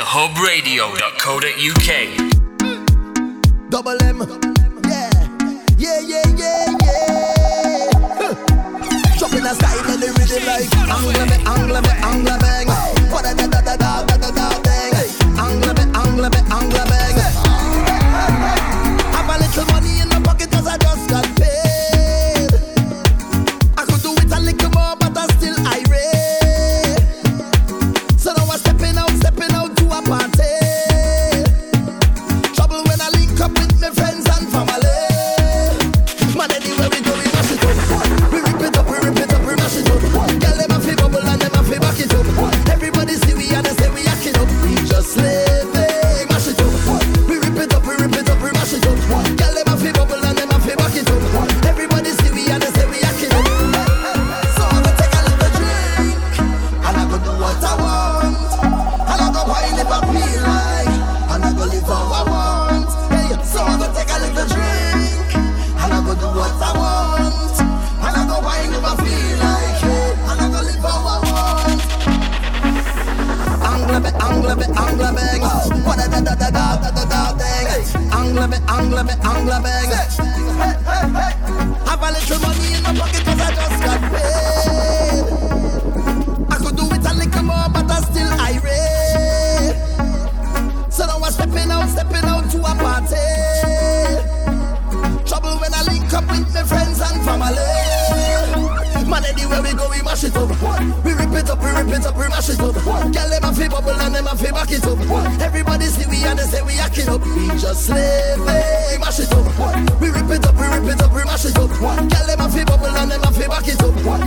thehubradio.co.uk. Double M. Yeah, yeah, yeah, yeah, yeah. Huh. A style and the rhythm like Angla me, Angla me, Angla bang. What a da da da da da da da bang. Angla me, Angla me, Angla. Girl, them a fi bubble and them a fi back it up.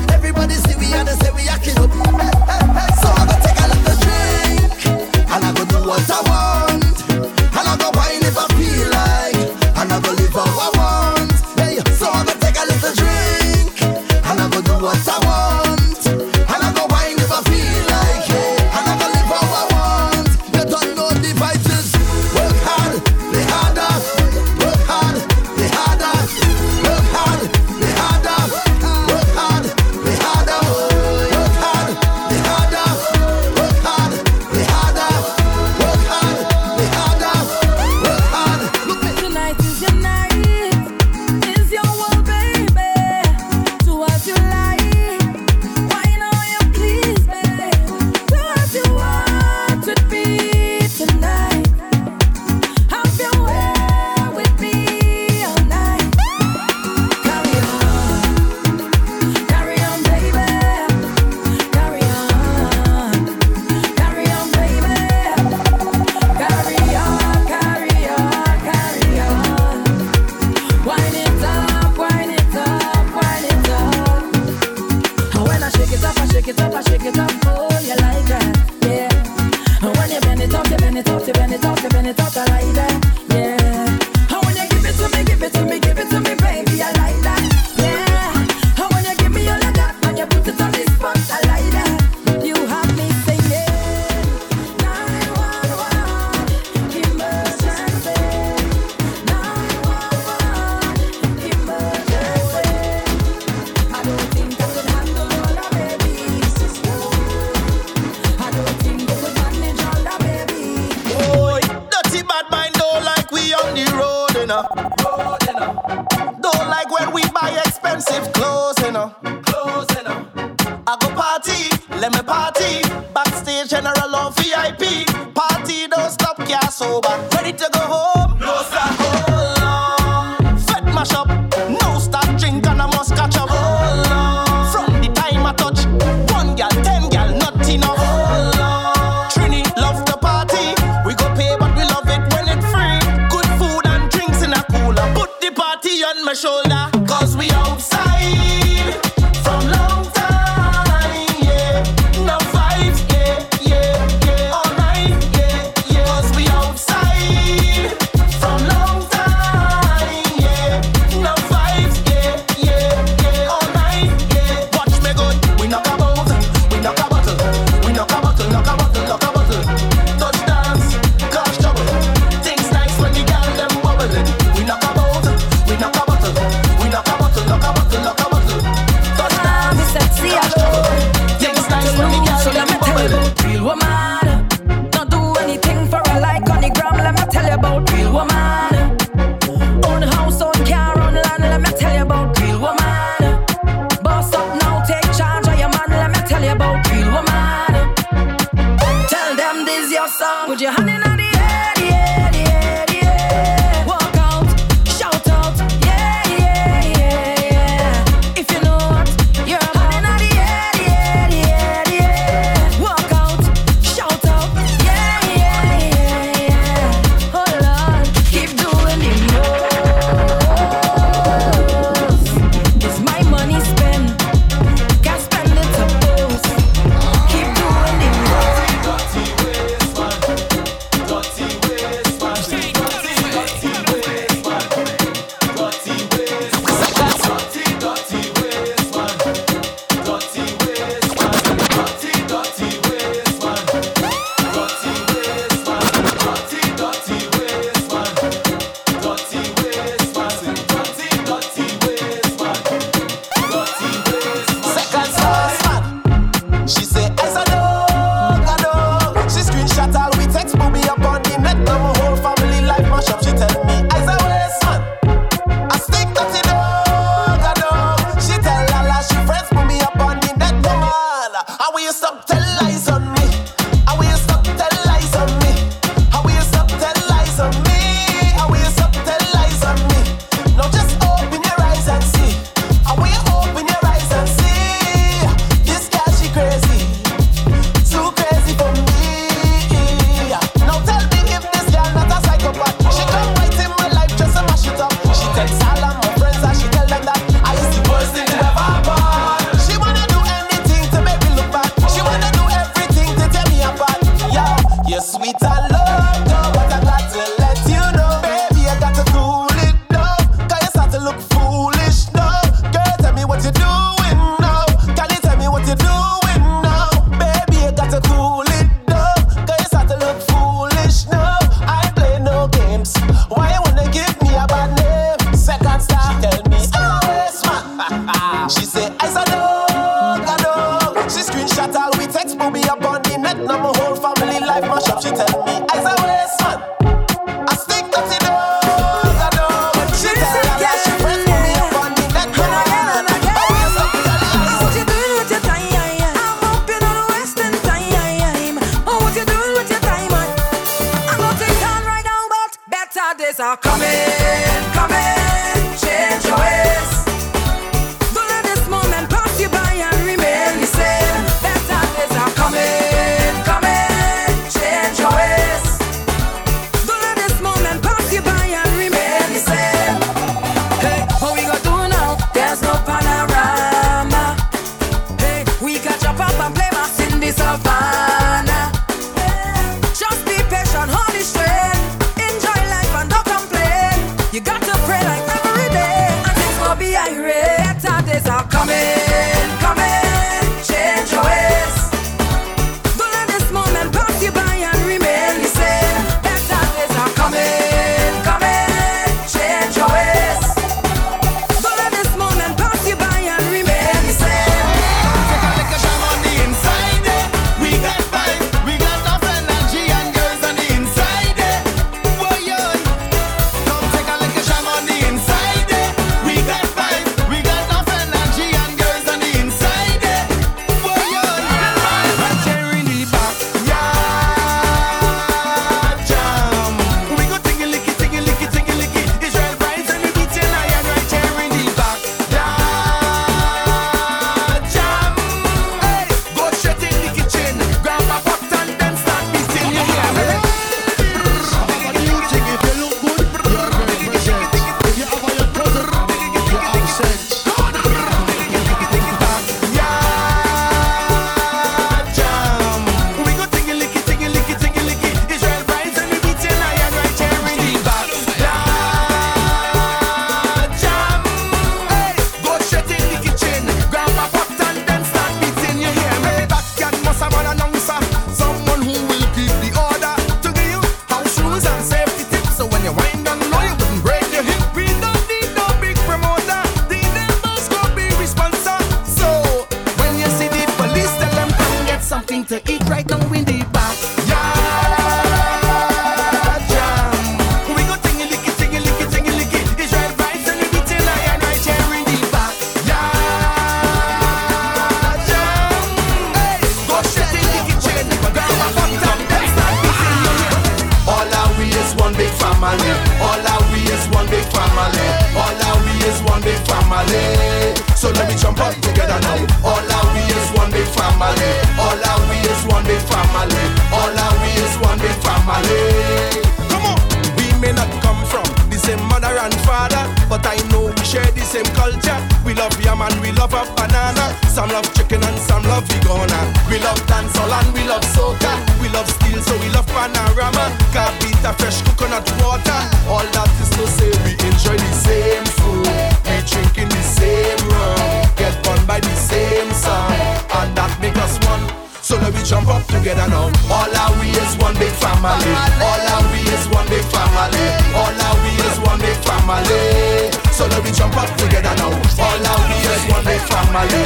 One big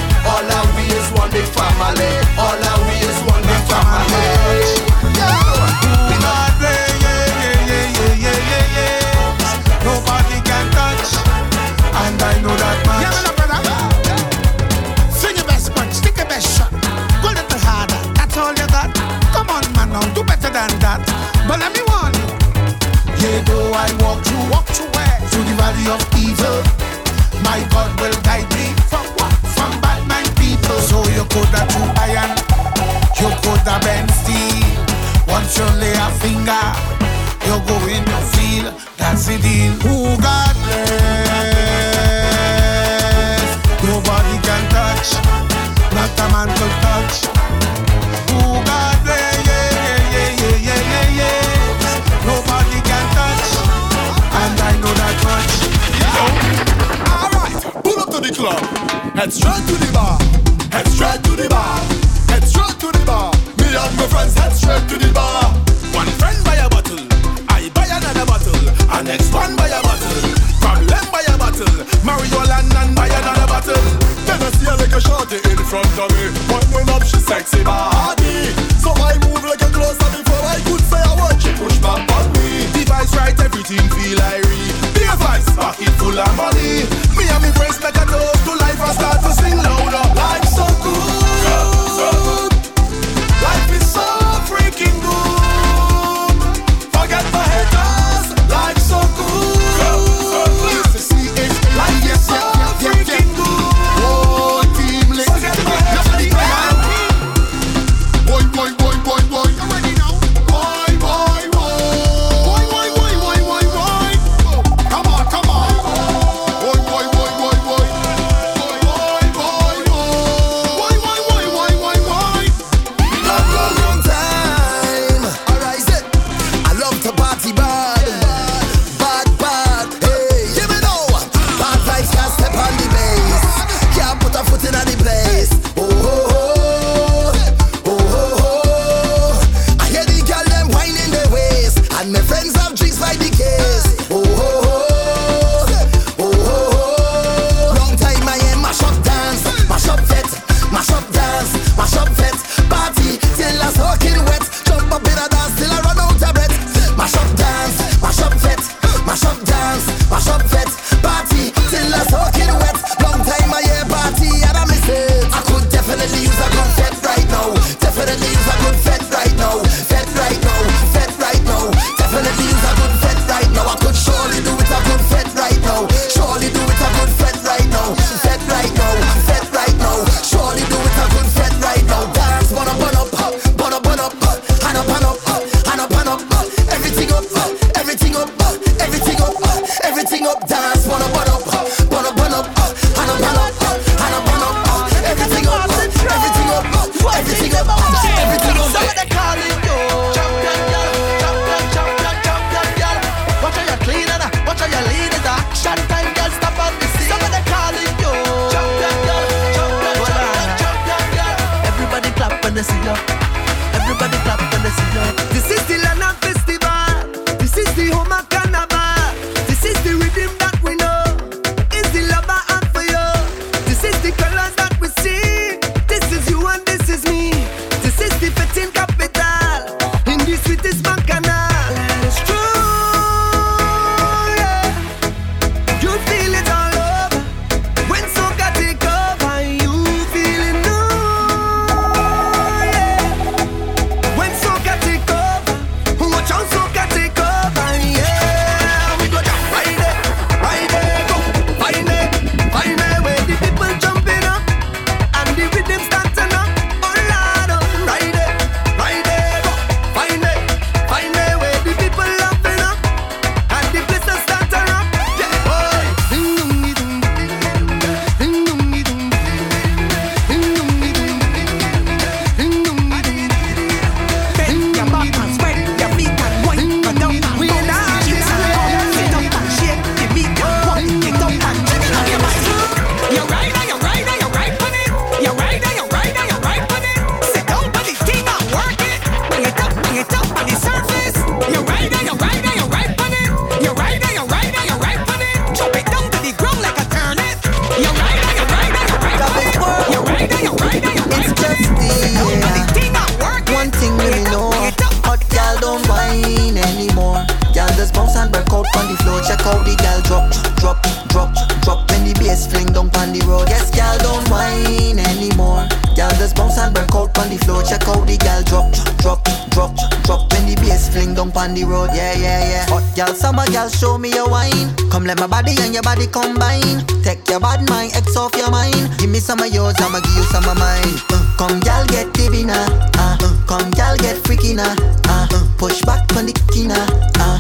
I'm a yours, I'ma give you some of mine. Uh, come, y'all get TV now. Uh, uh, come, y'all get freaky now. Uh, uh, push back on the kina. Ah uh,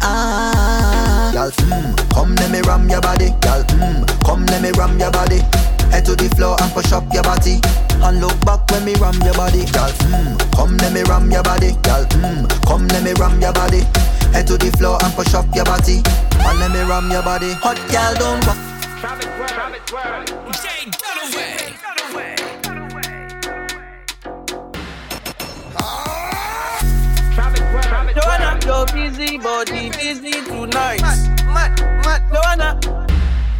ah. Uh. Y'all, hmm, come let me ram your body. Y'all, mm, come let me ram your body. Head to the floor and push up your body. And look back when me ram your body, girl. Mm, come let me ram your body, girl. Mm, come let me ram your body. Head to the floor and push up your body. And let me ram your body. Hot girl, don't rough Private word. Private word. Jane Dunaway. Dunaway. Joanna, you're busy, tonight. Mad,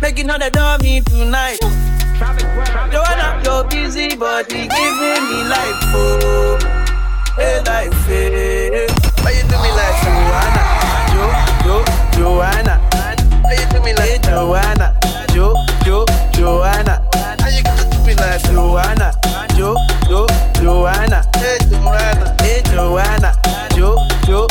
making all the dummy tonight. Joanna, you're busy, body giving me life, oh, hey life, hey. Why you do me like ah. Joanna? Jo, Jo, Joanna. Why you do me like Joanna? Jo, Jo, Joanna. How you gonna do me like Joanna? Jo, Jo, Joanna. Hey, Joanna. Hey, Joanna. Jo, Jo.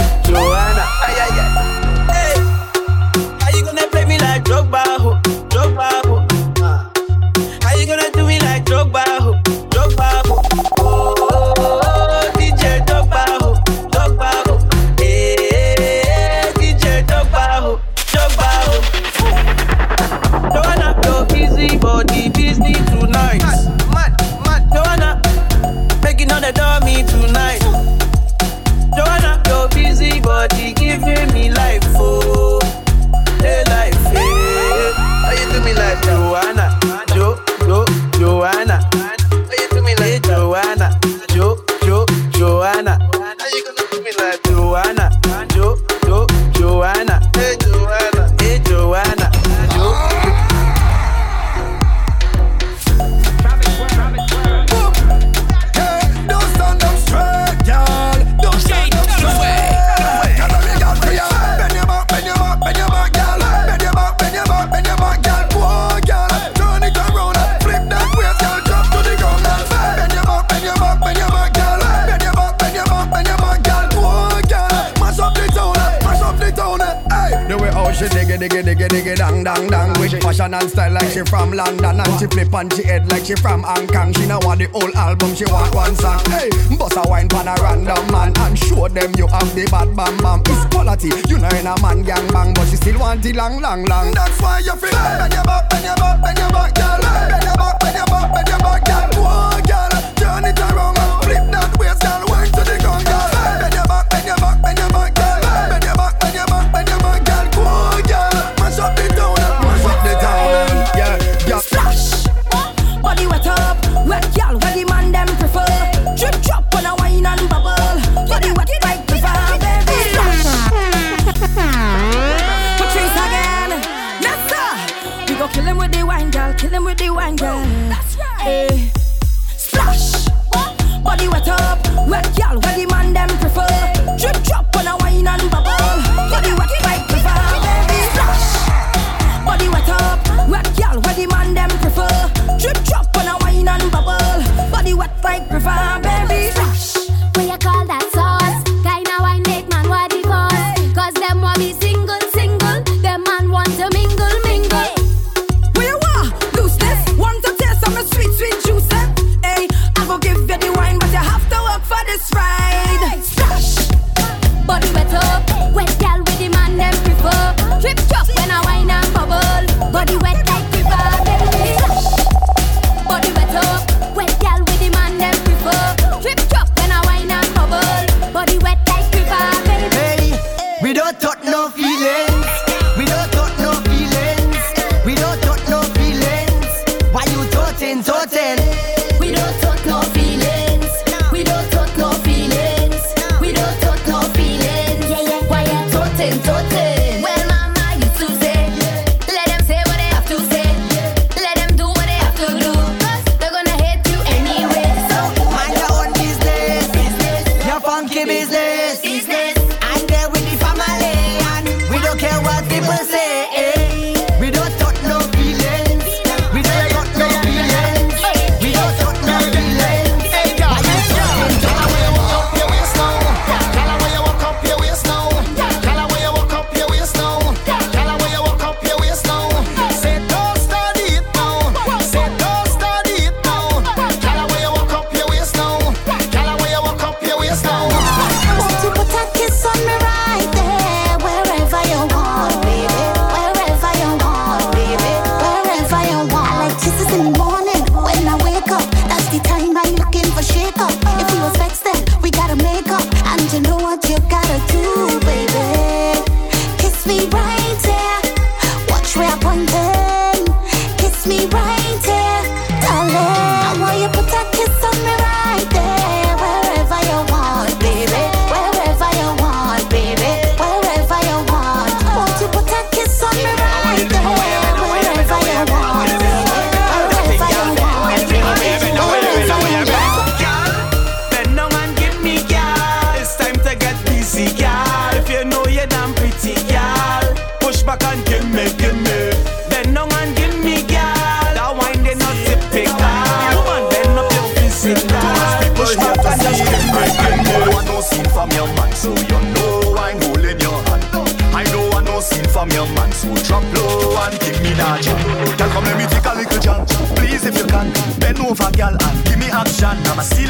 fashion and style like she from London And she flip on she head like she from Hong Kong. She now want the whole album, she want one song. Hey, bust a wine pan a random man And show them you have the bad bam bam. It's quality, you know in a man gang bang But she still want the long, long, long. That's why you feel hey. Bend your back, bend your back, bend your back, girl. Bend your back, bend your back, bend your back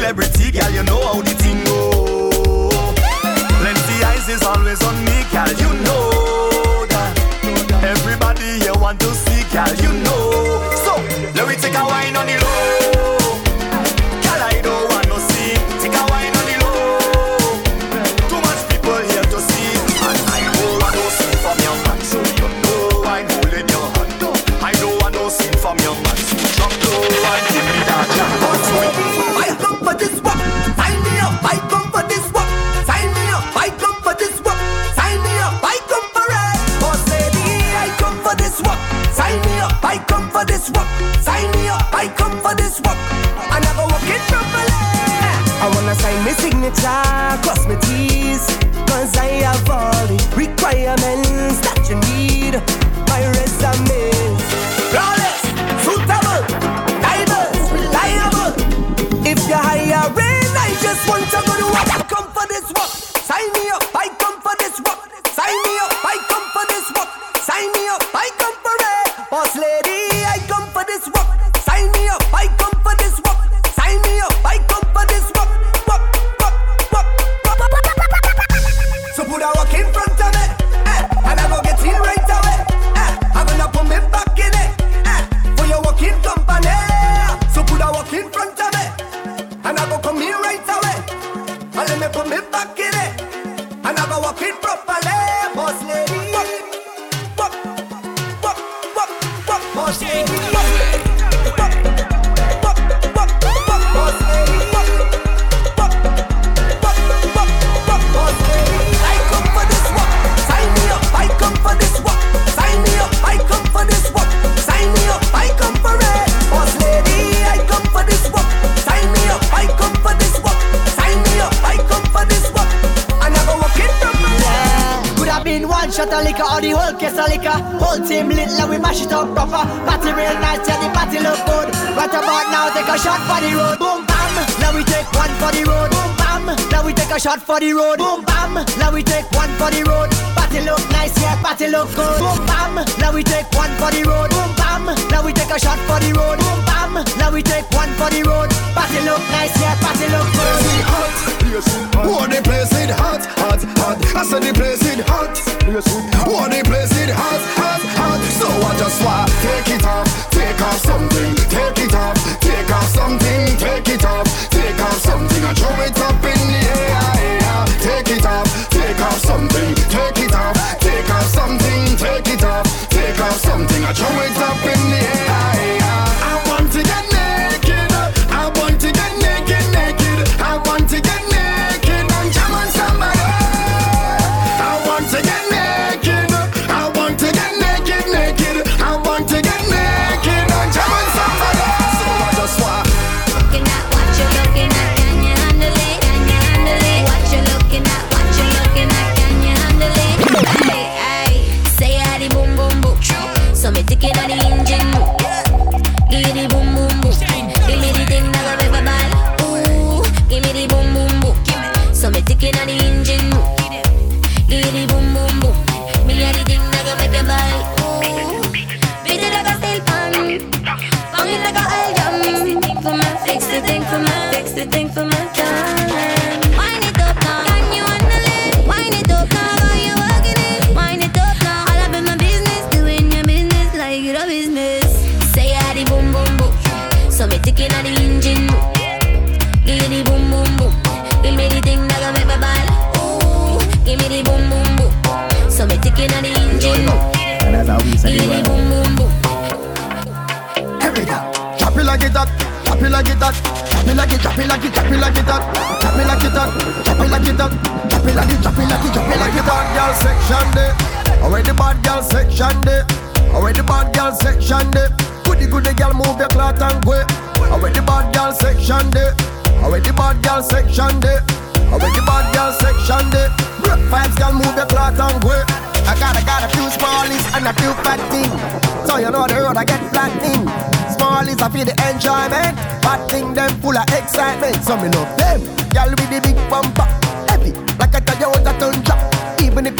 celebrity,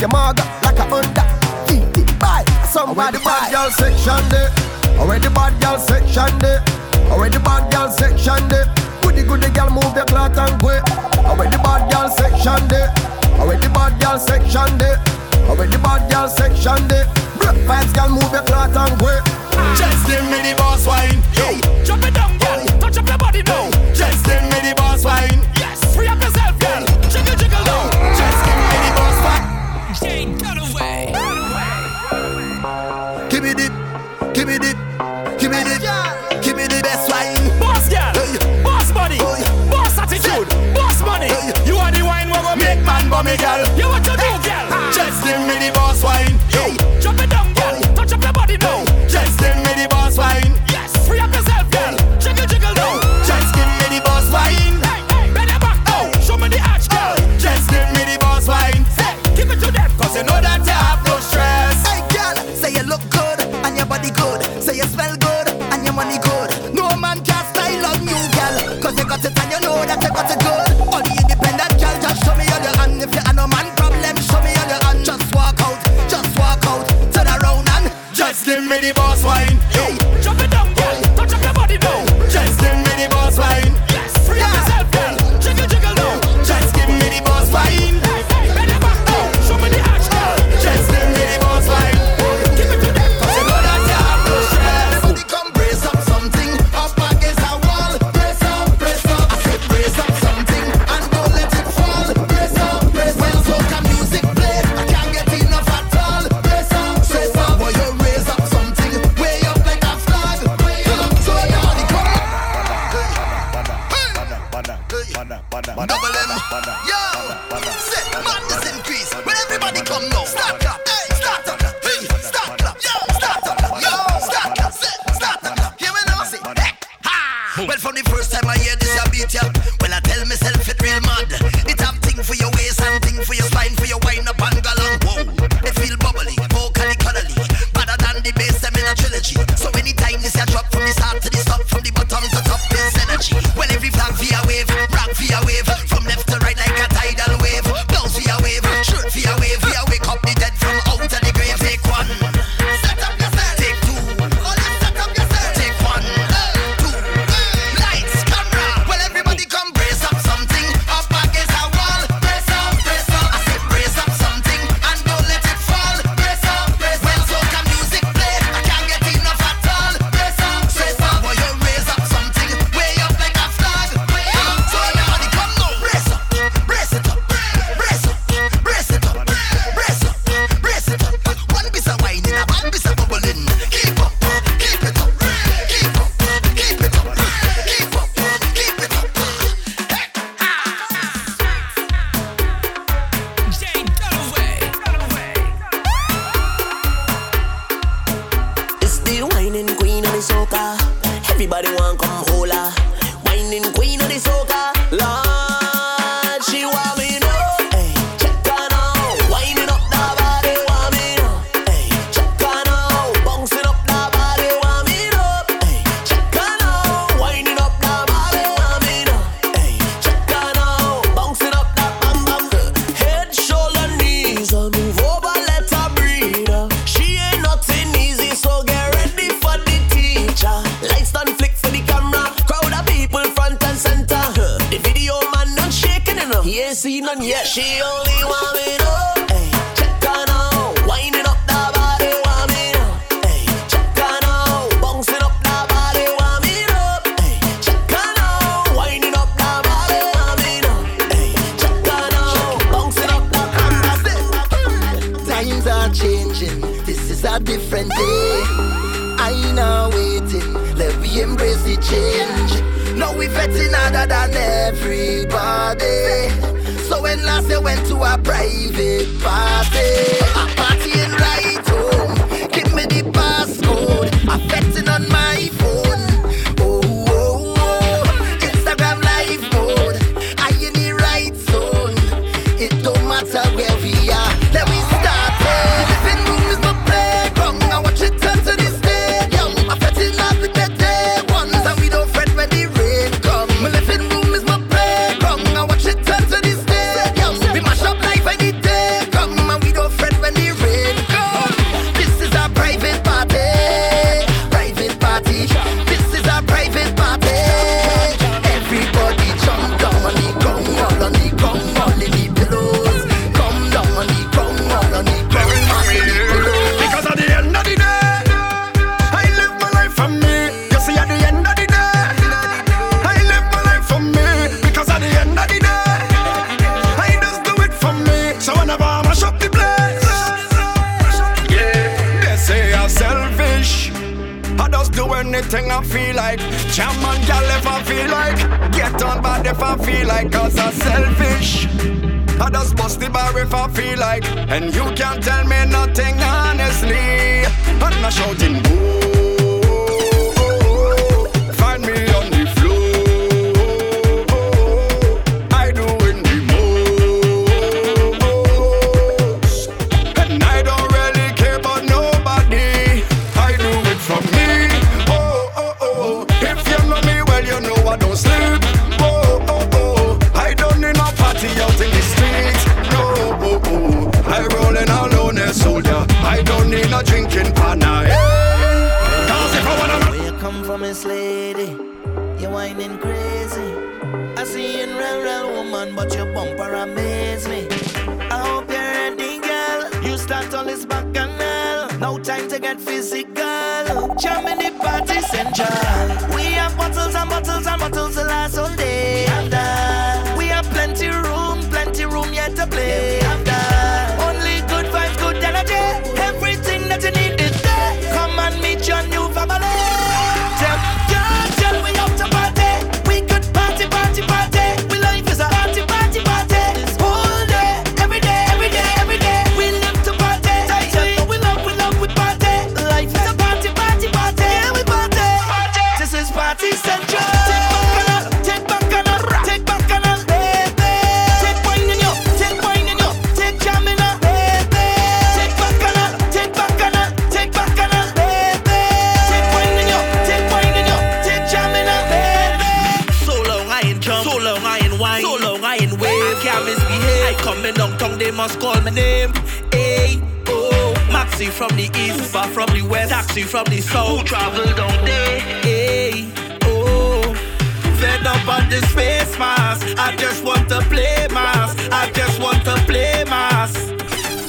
your maga like a under. Buy somebody the bad girl section there. Where the bad girl section there. Where the bad girl section there. Goody goody girl move your cloth and go. Where the bad girl section there. Where the bad girl section there. Where the bad girl section there. Black pants girl move your cloth and go. Just give me the boss wine. Hey, jump it down, girl. Touch up your body now. Just give me the boss wine. Yes, free up yourself, girl. Jiggle jiggle now. Give me the, give me the, give me the best wine. Boss girl, boss body, boss attitude, boss money. You are the wine we make man bummy girl. You want to do girl? Just give me the boss wine. one, yet she only wants. Everything I feel like. Jam and gal if I feel like. Get on bad if I feel like, cause I'm selfish. I just bust the bar if I feel like. And you can't tell me nothing honestly. I'm not shouting boo. Find me on no drinking partner. Cause if I wanna Where you come from, Miss Lady? You're whining crazy. I see you in real, real woman, but your bumper amaze me. I hope you're ready, girl. You start all this bacchanal. No time to get physical. Jam the party central. We have bottles and bottles and bottles to last all day. Ain't wave. I can't misbehave. I coming downtown, they must call my name. Hey, oh, Maxi from the east, far from the west, taxi from the south. Who travel down there? Hey, oh, fed up on this face mask. I just want to play mask. I just want to play mask.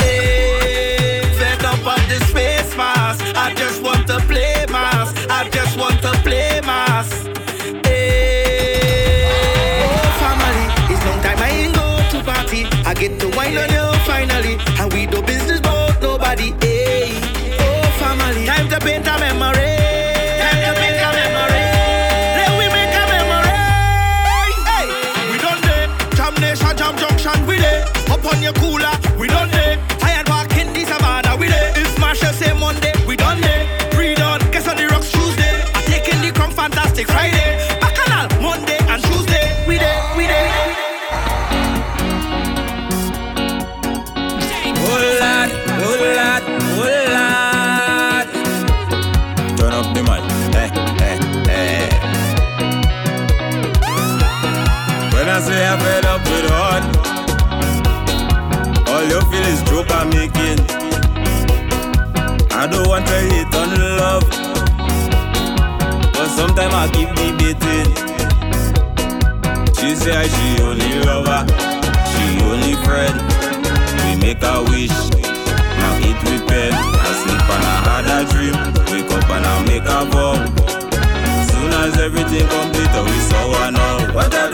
Hey, fed up on this face mask. I just want to play debating. She say she only lover, she only friend. We make a wish, now eat with pen. I sleep and I had a dream. Wake up and I make a vow. Soon as everything complete, we saw one now.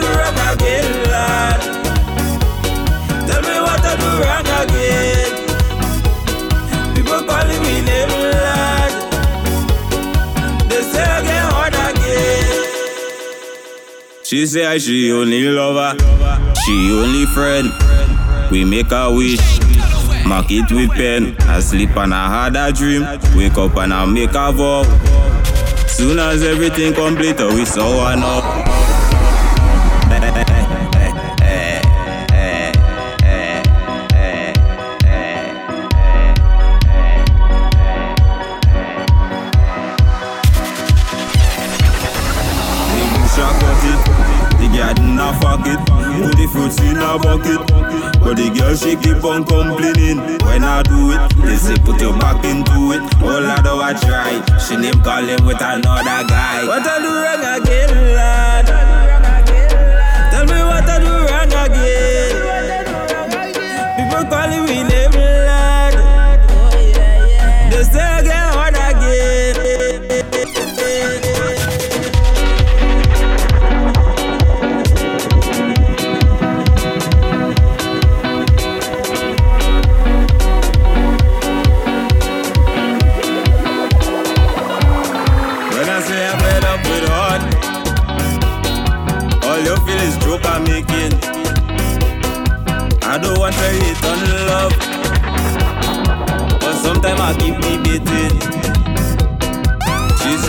She say she only lover, she only friend. We make a wish, mark it with pen. I sleep and I had a dream. Wake up and I make a vow. Soon as everything complete, we saw one up. Keep on complaining. When I do it, they say put your back into it. All I do I try, she name calling with another guy. What I do wrong again, lad?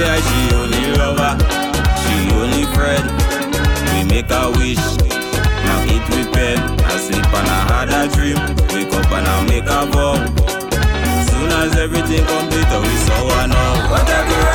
said she only lover, she only friend. We make a wish, now it we pen. I sleep and I had a dream, wake up and I make a vow. Soon as everything complete, oh, we saw one now.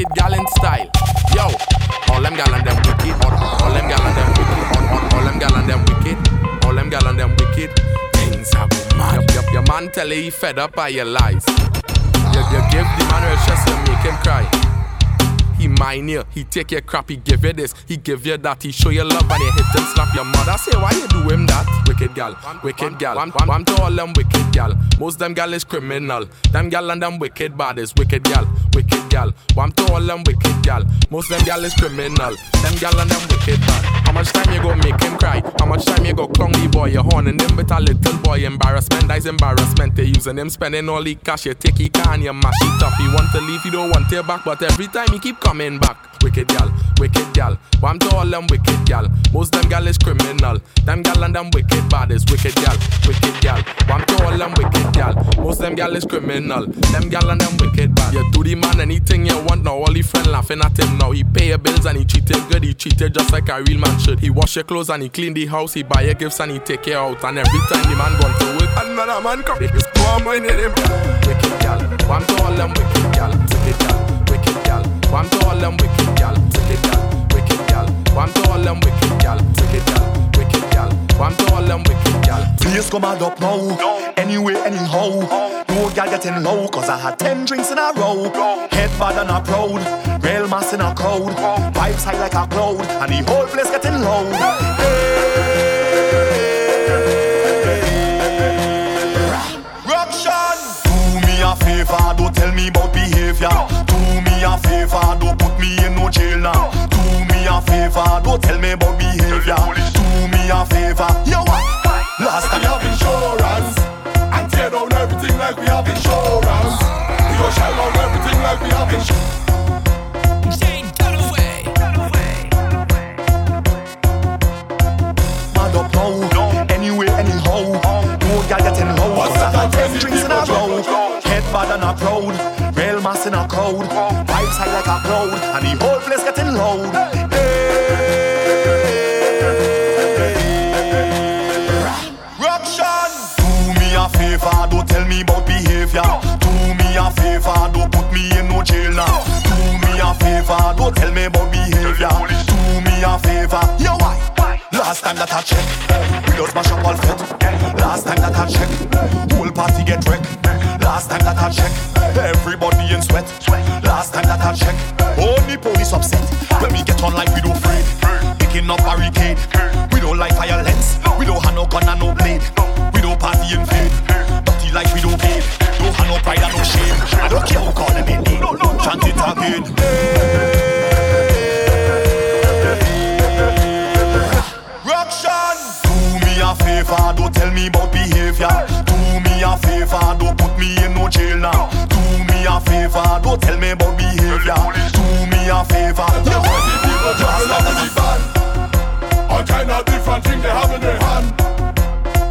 Wicked gal in style. Yo, all them gal and them wicked, all, all them gal and them wicked, all, all, all them gal and them wicked, all them gal and them wicked. Things are mad. Your, your, your man tell you he fed up by your lies. You, you give the man a chest, you make him cry. He mine you, he take your crap, he give you this, he give you that, he show you love and he hit and slap your mother. I say why you do him that? Wicked gal, wicked gal. One, one, one to all them wicked gal. Most them gal is criminal. Them gal and them wicked bad is wicked gal, wicked gal. One to all them wicked gal. Most them gal is criminal. Them gal and them wicked bad. How much time you go make him cry? How much time you go clown the boy? You horning him with a little boy embarrassment. That's embarrassment. They using him spending all the cash. You take he can, you mash it up. He want to leave, he don't want it back. But every time he keep coming back. Wicked gal, wicked gal. One to all them wicked gal. Most them gal is criminal. Them gal and them wicked bad is wicked gal, wicked gal. One to all them wicked gal. Most them gal is criminal. Them gal and them wicked bad. You do the man anything you want now. All he friend laughing at him now. He pay your bills and he treated good. He treated just like a real man should. He wash your clothes and he clean the house. He buy your gifts and he take care out. And every time the man gone to work, another man come. Just come in him. Wicked gal. One to all them wicked gal, wicked gal, wicked gal. One to all them wicked gal, wicked gal, wicked gal. One to all them wicked gal, wicked gal, wicked gal. One to all them wicked gal. Please come and up now. Anyway, anyhow. No girl getting low, cause I had 10 drinks in a row. Head bad and a proud. Real mass in a crowd. Vibes high like a cloud. And the whole place getting low. Me a favor, don't tell me about behavior. Do me a favor, don't put me in no jail now. Do me a favor, don't tell me about behavior. Do me a favor, yo. Last time We have insurance and tear down everything like we have insurance. We go shell down everything like we have insurance. mad up now. Anyway, anyhow. No girl getting low. Cause I had 10 drinks in a row. Head bad and a proud. Real mass in a crowd. Vibes high like a cloud. Time that I check, we don't smash up all fit. Last time that I check, whole party get wrecked. Last time that I check, everybody in sweat. Last time that I check, only police upset. When we get on like we don't afraid, picking up barricade. We don't like violence, we don't have no gun and no blade. We don't party in vain, dirty like we don't pay. Don't have no pride and no shame. I don't care who call in name. Chant it again. Roxanne, jail now. Do me a favor, don't tell me about behavior. Do me a favor. You crazy people up in the van. All kind of different things they have in their hand.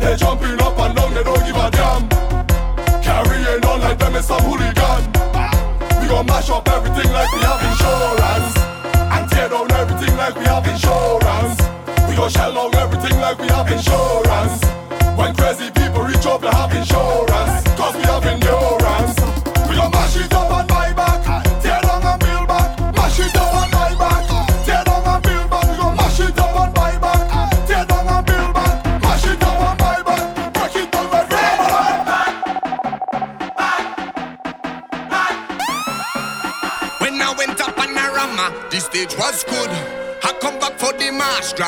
They jumping up and down, they don't give a damn. Carrying on like them is some hooligan. We gon' mash up everything like we have insurance. And tear down everything like we have insurance. We gon' shell down everything like we have insurance. When crazy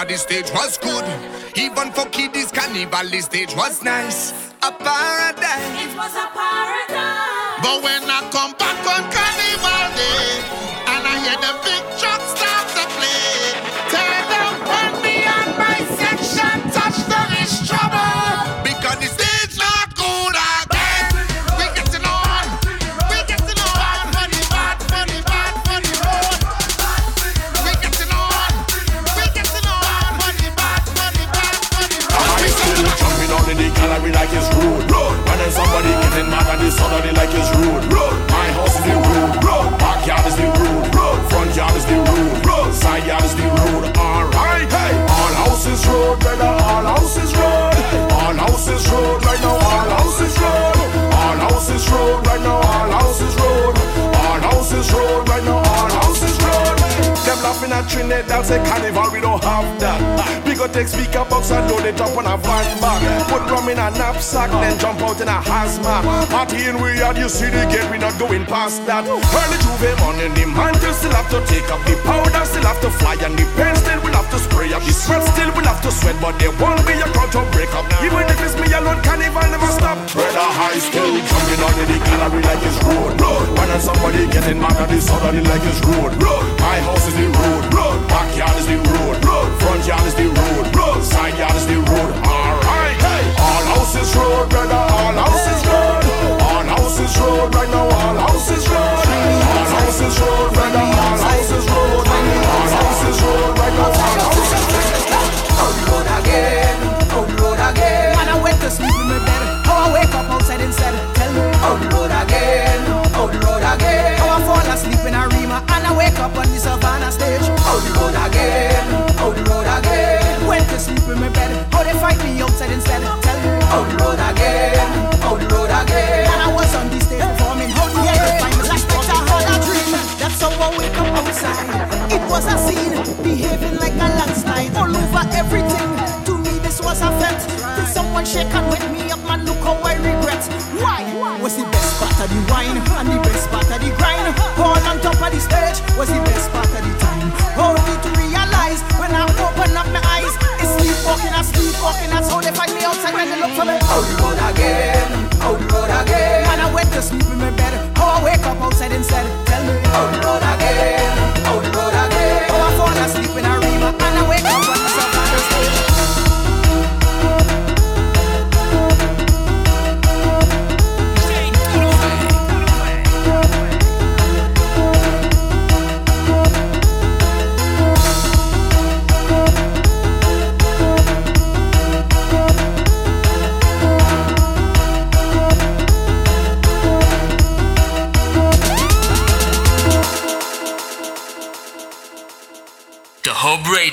the the stage was good. Even for kiddies carnival, the stage was nice. A paradise. It was a paradise. But when I come Laughing at Trinidad, say carnival, we don't have that. Go take speaker box and load it up on a van back. Put rum in a knapsack, then jump out in a hazmat. Party in we are, you see the gate, we not going past that. Early J'ouvert morning, the mantle still have to take up the powder, still have to fly, and the pen still will have to spray up. The sweat still will have to sweat, but there won't be a crowd to break up. Even if it's me alone, carnival never stop. Brother high still jumping on the gallery like it's road. When then somebody getting mad at this other like it's road. My house is the road. Backyard is the road. Front yard is the road. Side yard is the road. Alright. Hey. All houses road, brother. All houses road. All houses road right now. All houses road. All houses road, brother. All houses road. All houses road right now. All houses On the road again, on the road again. Man, I went to sleep in my bed. How I wake up outside instead. Tell me, on the road again, on the road again. How I fall asleep in Arima and I wake up on the road again, on the road again. And I was on stage performing. The find. That's how I wake up outside. It was a scene, behaving like a landslide all over everything. To me, this was a fete. Till someone shake and me up, man. Look how I regret. Why? Was the best part of the wine and the best part of the grind. All on top of the stage was the best part of the time. Only to realize when I open up my eyes, it's sleepwalking, I sleepwalking. That's how they find me outside when they look for me. Out the road again, out the road again. Man, I went to sleep in my bed. How I wake up outside instead. Tell me, out the road again, out the road again. How I fall asleep in a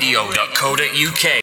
TheHubRadio.co.uk